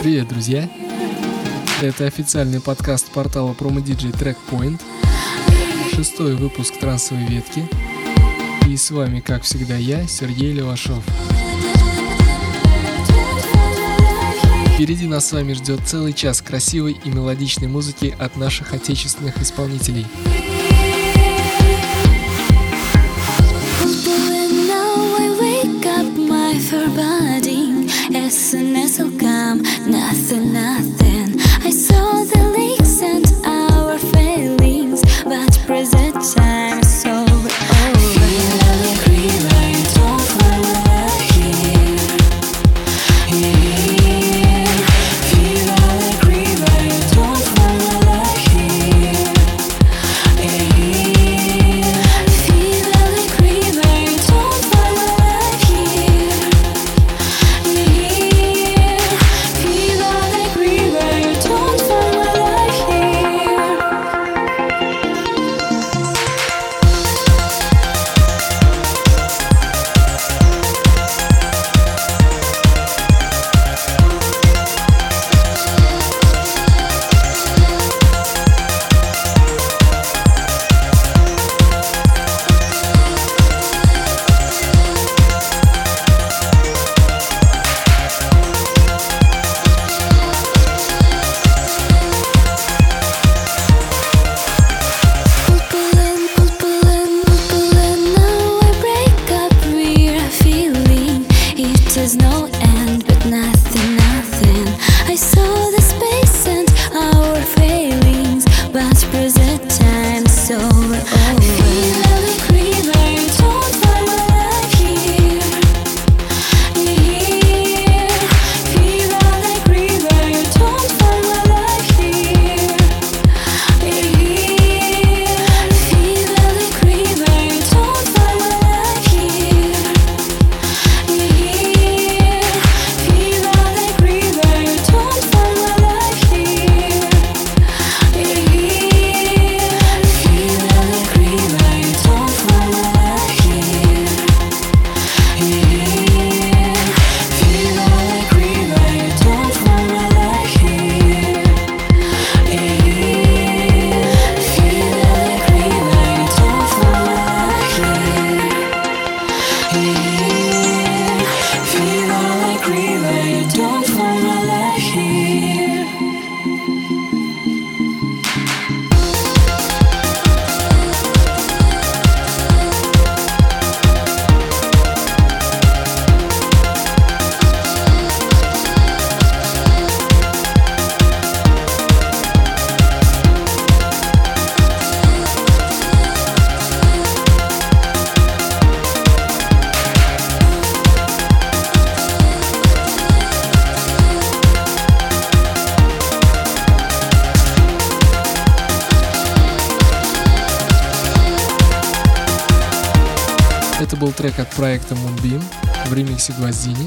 Привет, друзья! Это официальный подкаст портала PromoDJ Trackpoint, шестой выпуск трансовой ветки. И с вами, как всегда, я, Сергей Левашов. Впереди нас с вами ждет целый час красивой и мелодичной музыки от наших отечественных исполнителей. Проекта Moonbeam в ремиксе Гвоздини.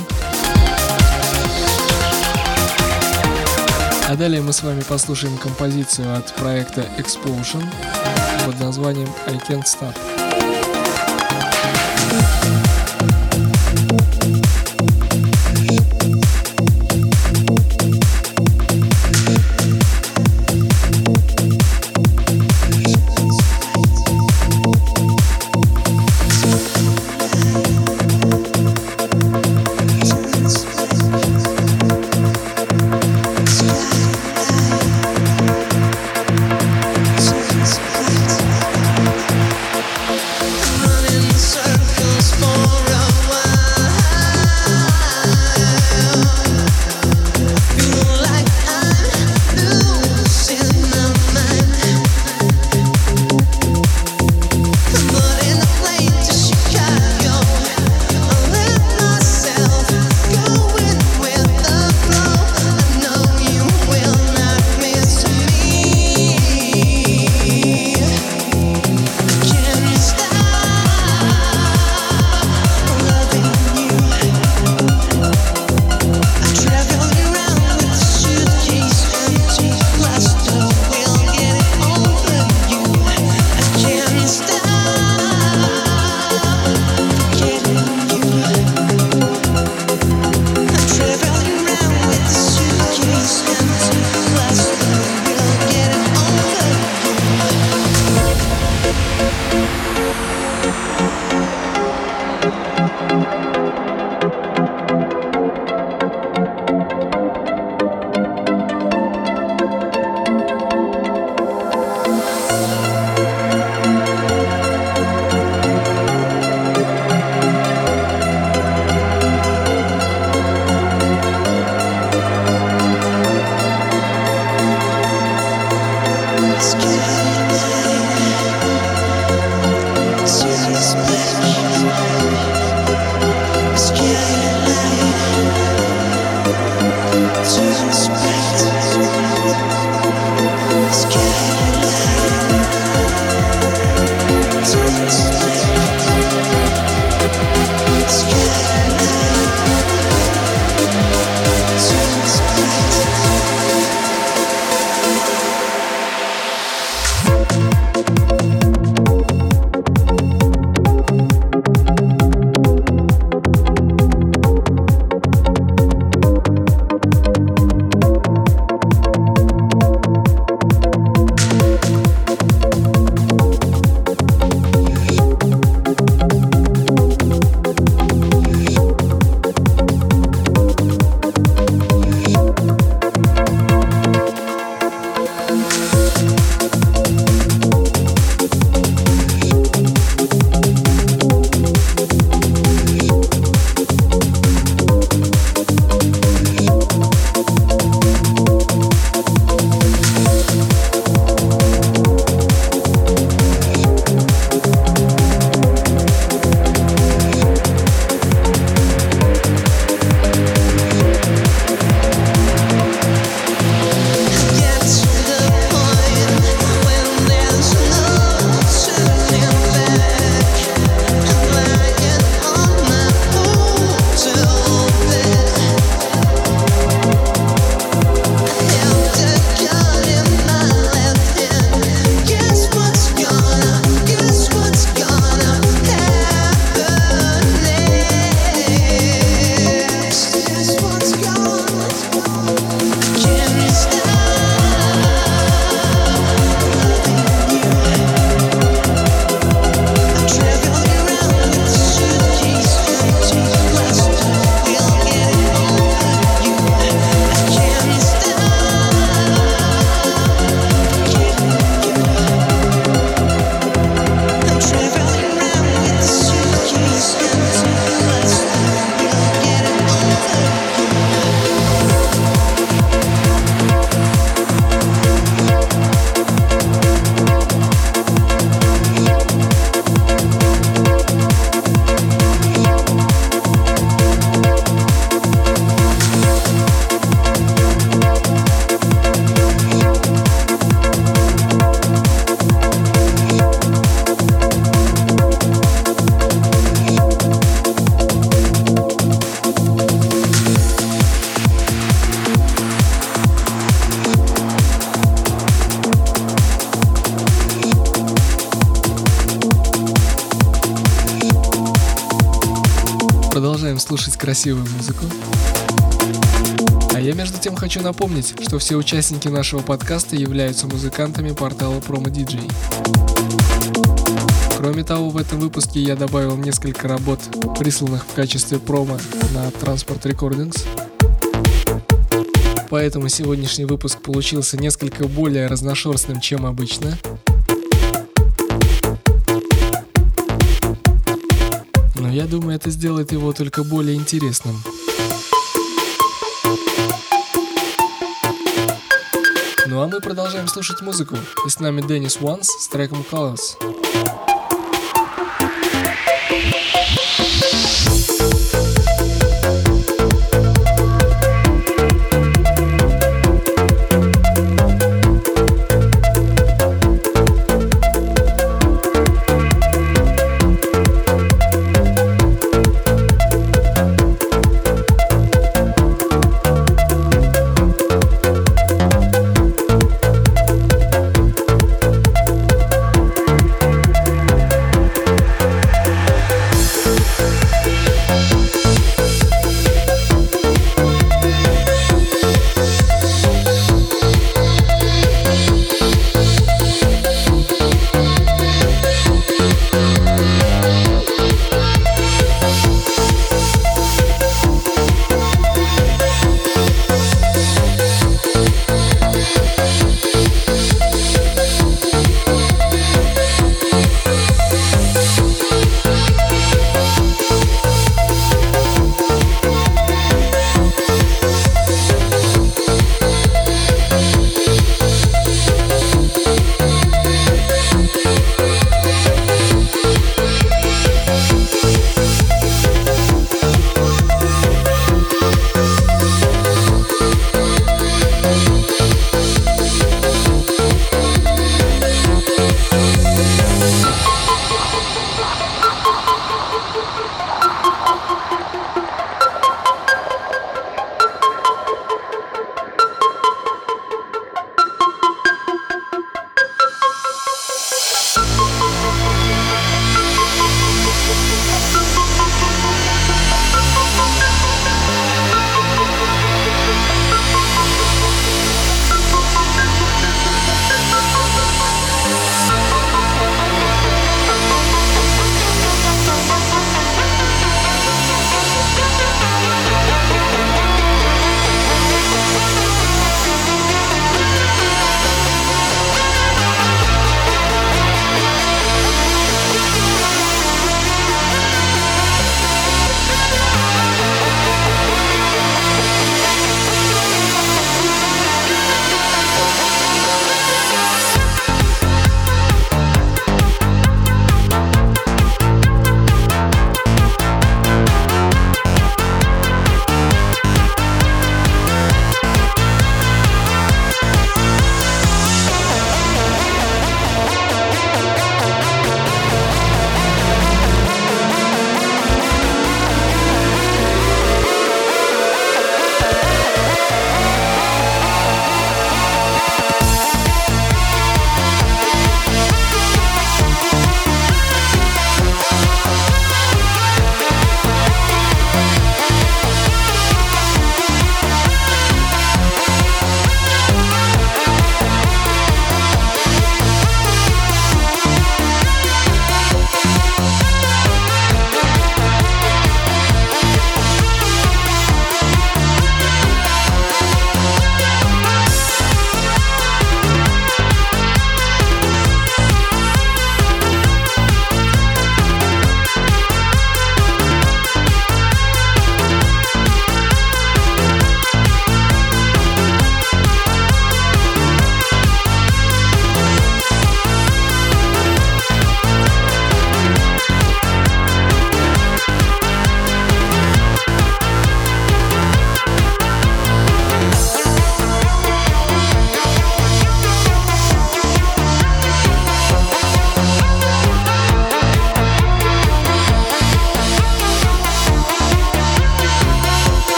А далее мы с вами послушаем композицию от проекта Explosion под названием I Can't Stop. Красивую музыку. А я между тем хочу напомнить, что все участники нашего подкаста являются музыкантами портала Promo DJ. Кроме того, в этом выпуске я добавил несколько работ, присланных в качестве промо на Transport Recordings. Поэтому сегодняшний выпуск получился несколько более разношерстным, чем обычно. Это сделает его только более интересным. Ну а мы продолжаем слушать музыку. И с нами Деннис Уанс с треком Colors.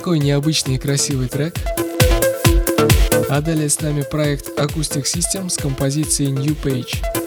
Такой необычный и красивый трек. А далее с нами проект Acoustic System с композицией New Page.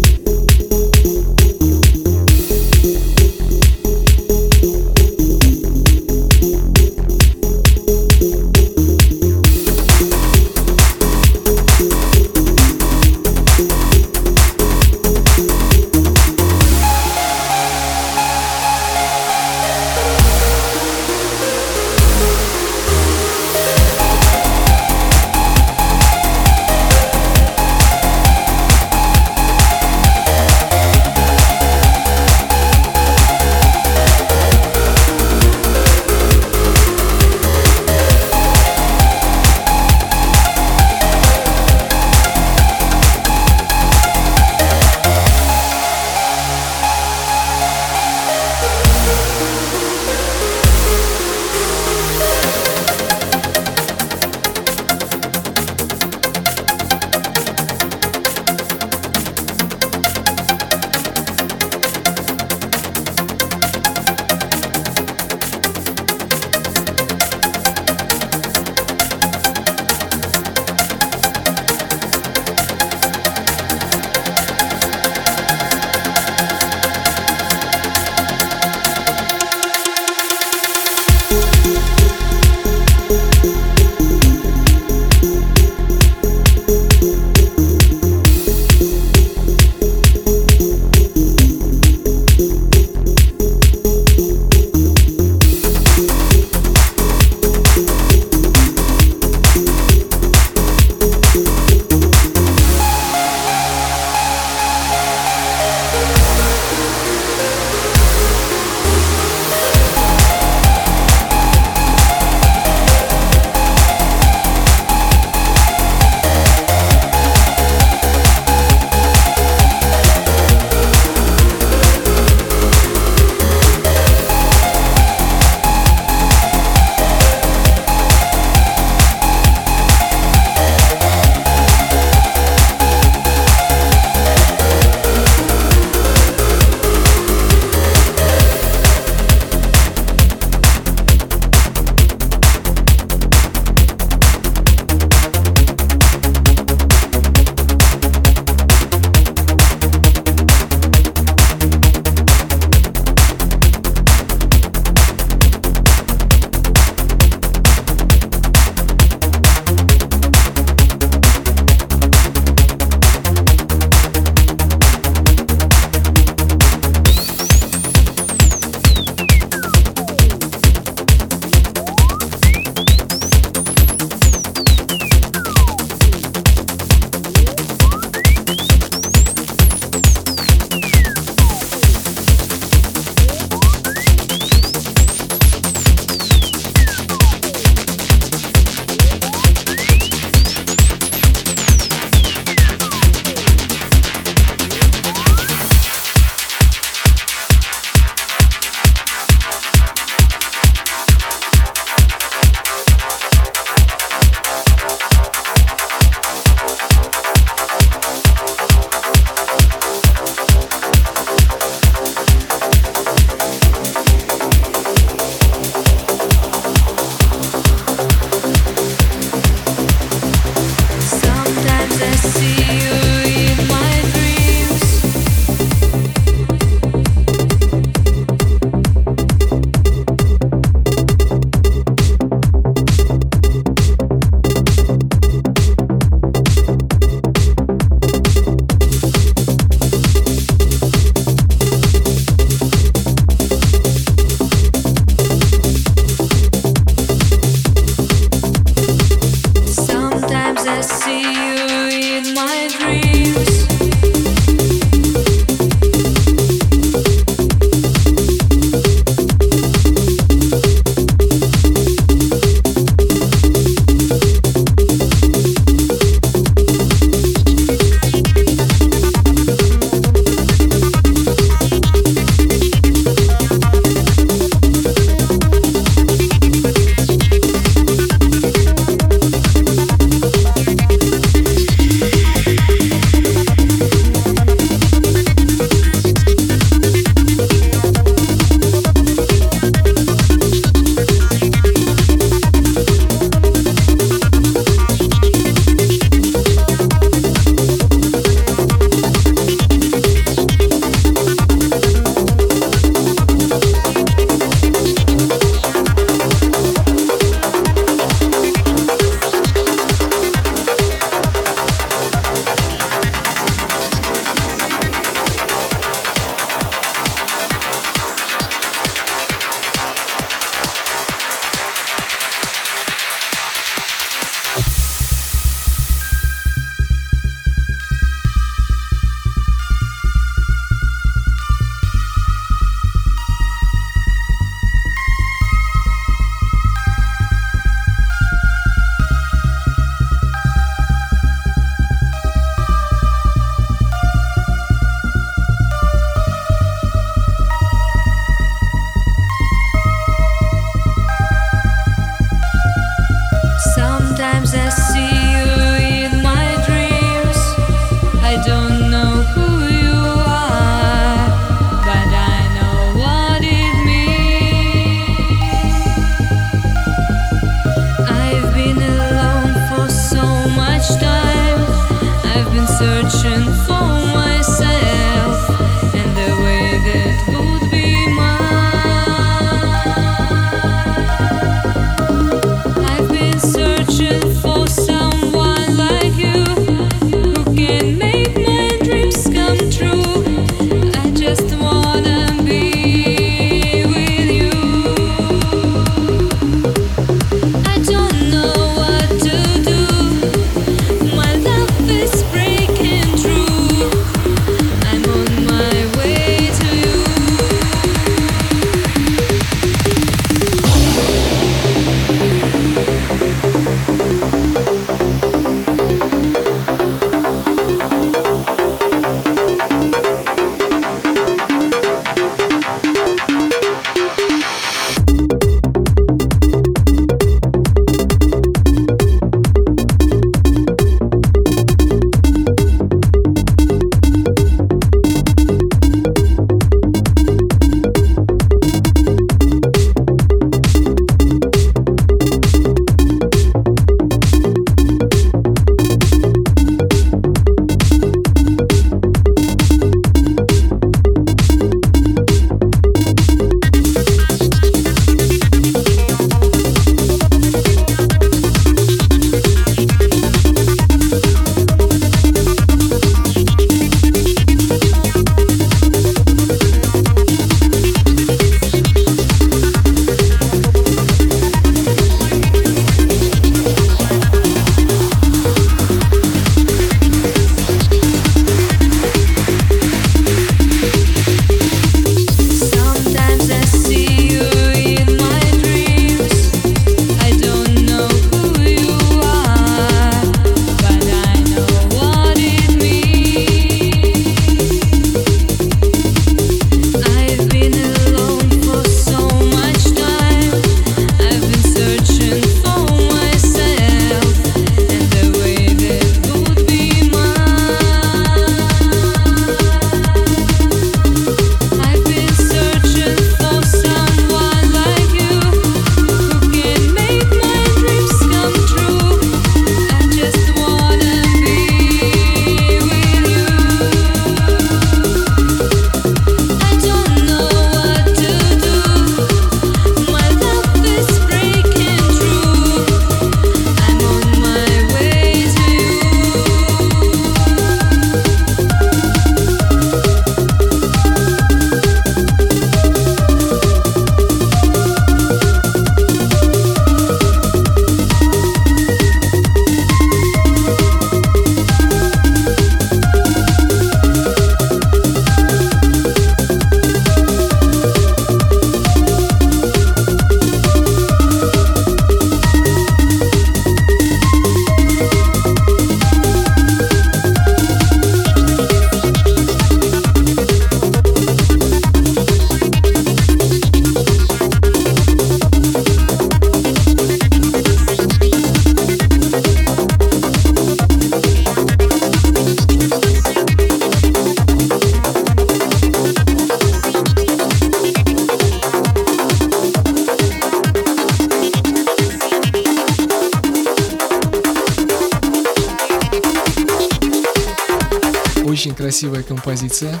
Композиция.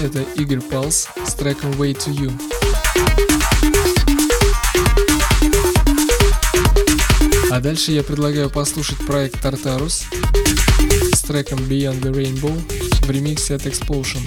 Это Игорь Палс с треком Way to You. А дальше я предлагаю послушать проект Tartarus с треком Beyond the Rainbow в ремиксе от Explosion.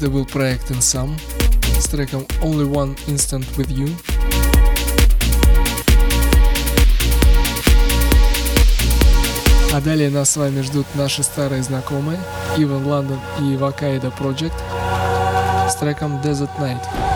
Это был проект Insam с треком Only One Instant With You. А далее нас с вами ждут наши старые знакомые Иван Лондон и Вакайда Project с треком Desert Night.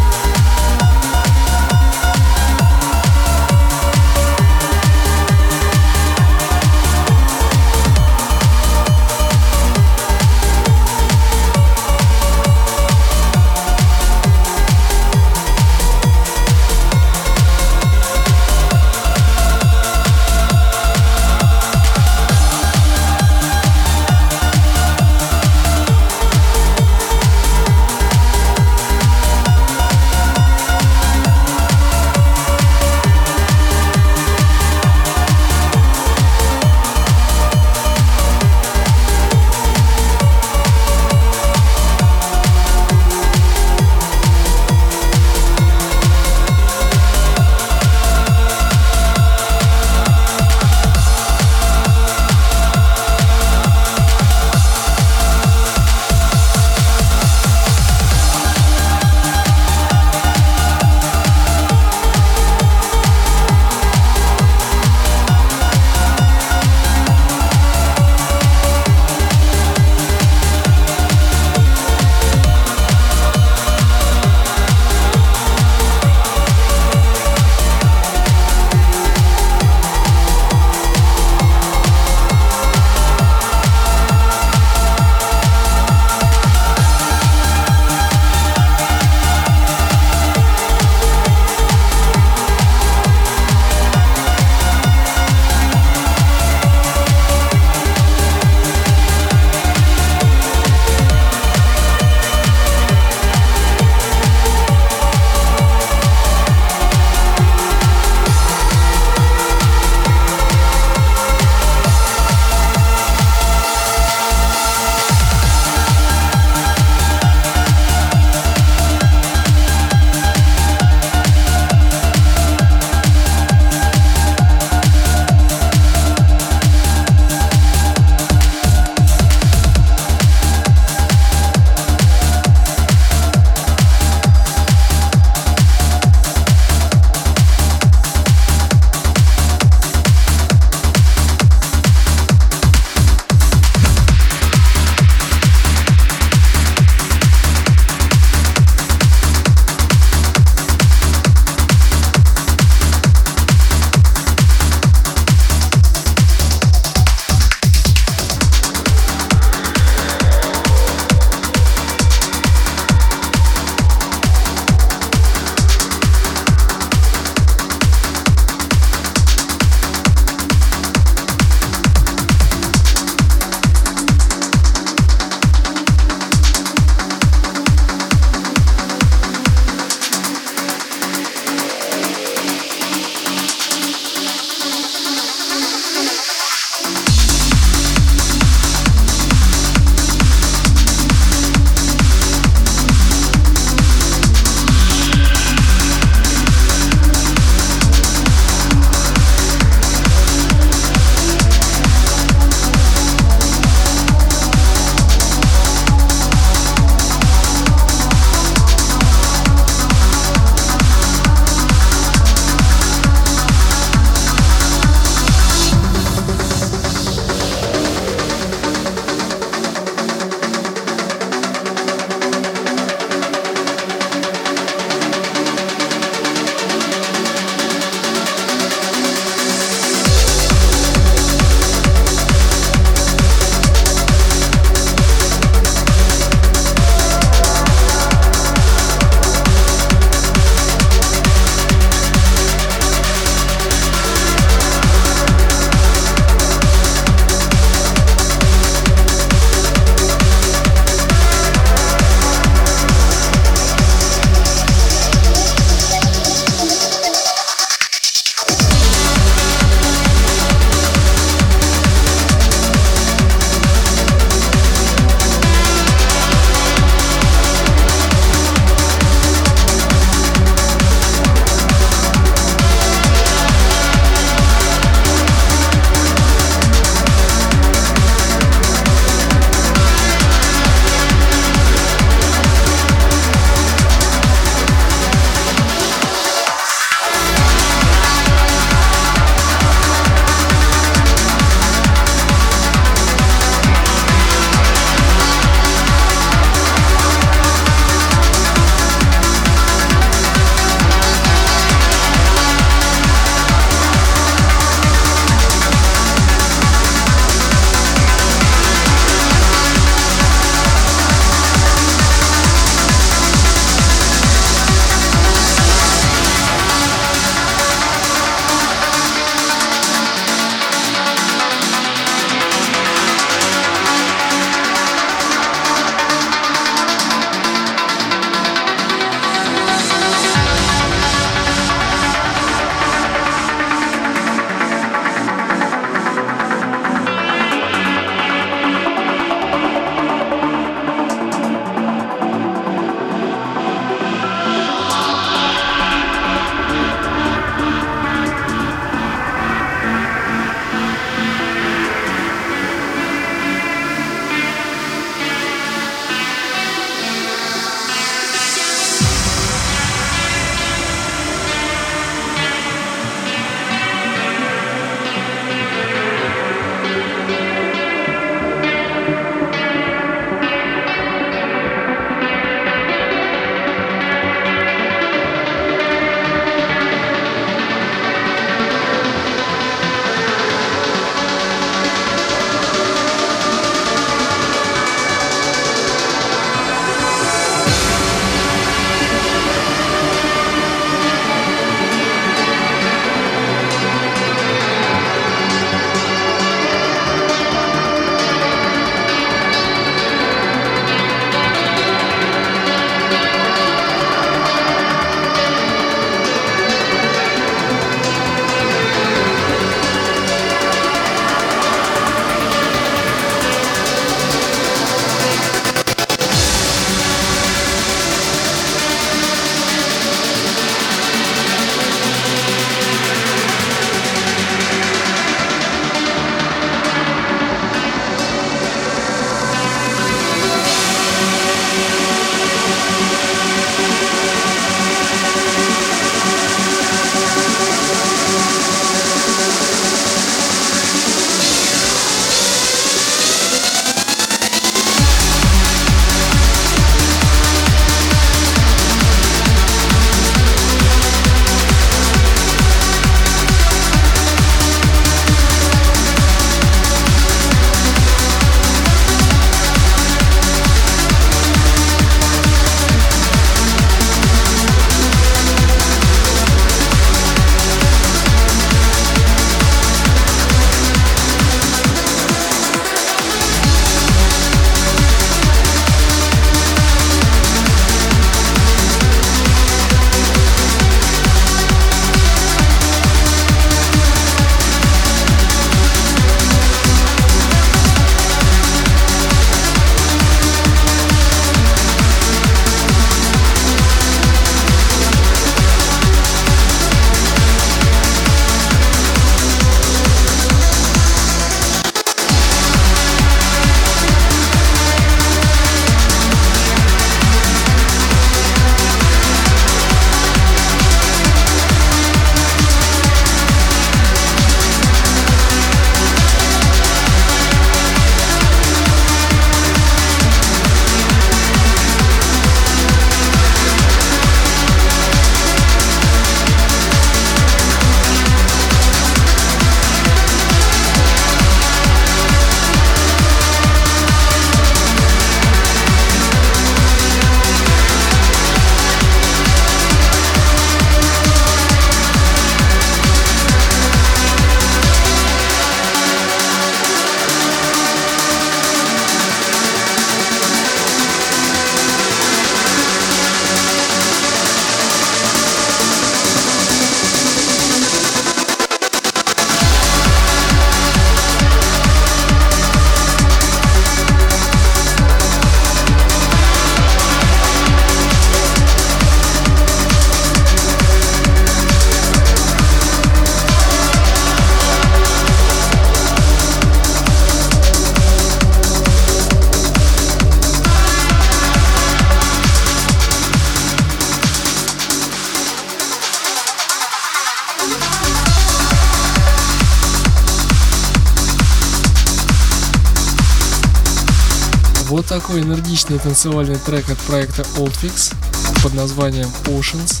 Такой энергичный танцевальный трек от проекта Oldfix под названием Oceans.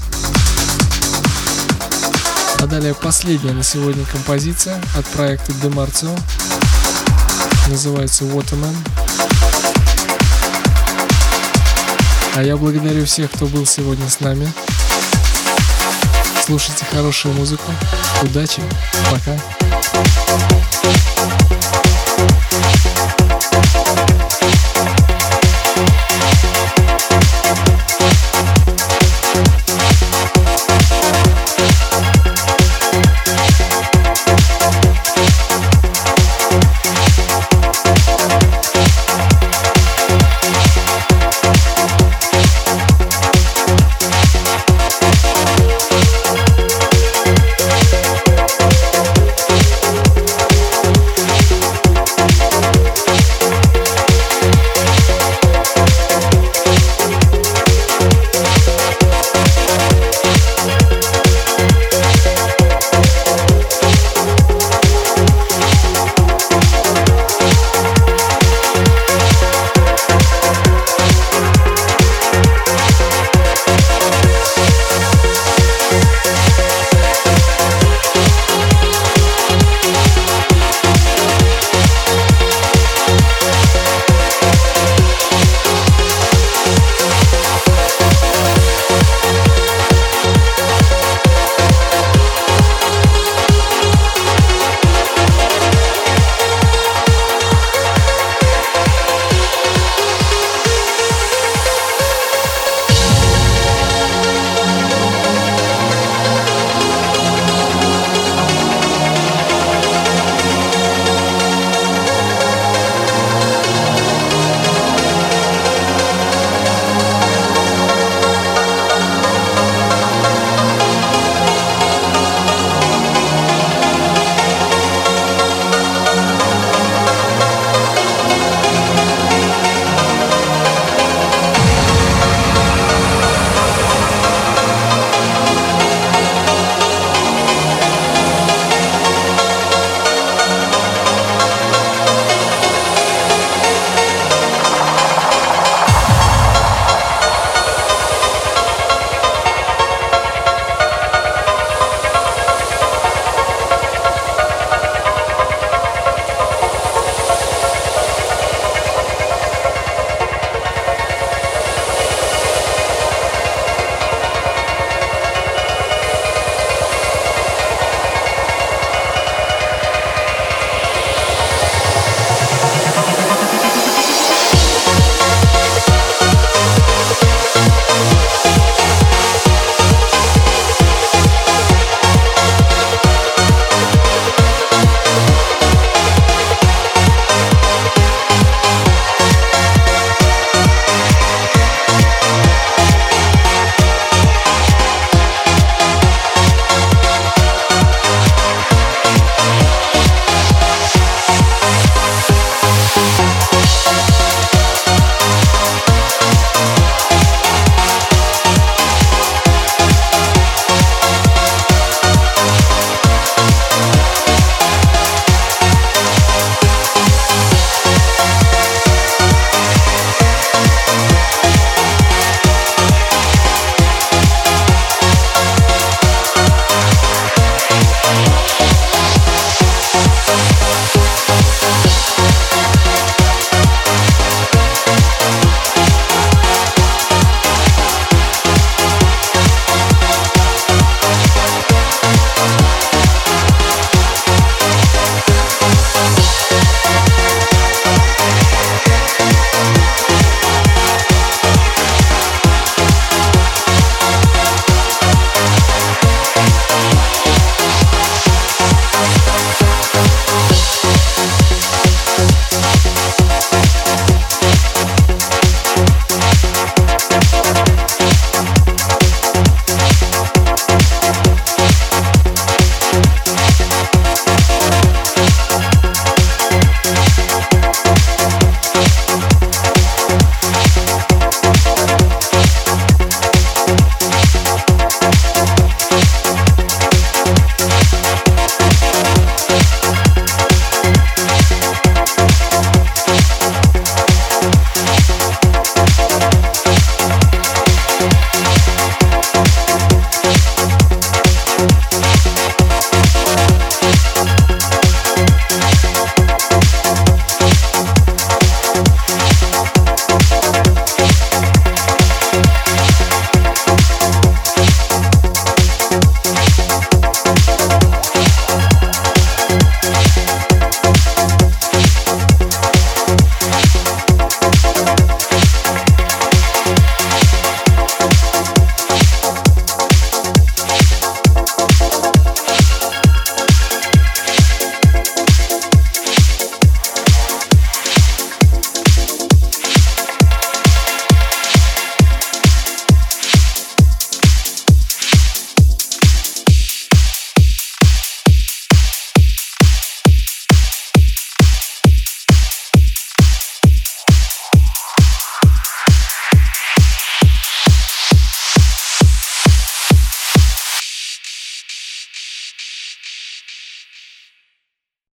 А далее последняя на сегодня композиция от проекта Demarcio. Называется Waterman. А я благодарю всех, кто был сегодня с нами. Слушайте хорошую музыку. Удачи. Пока.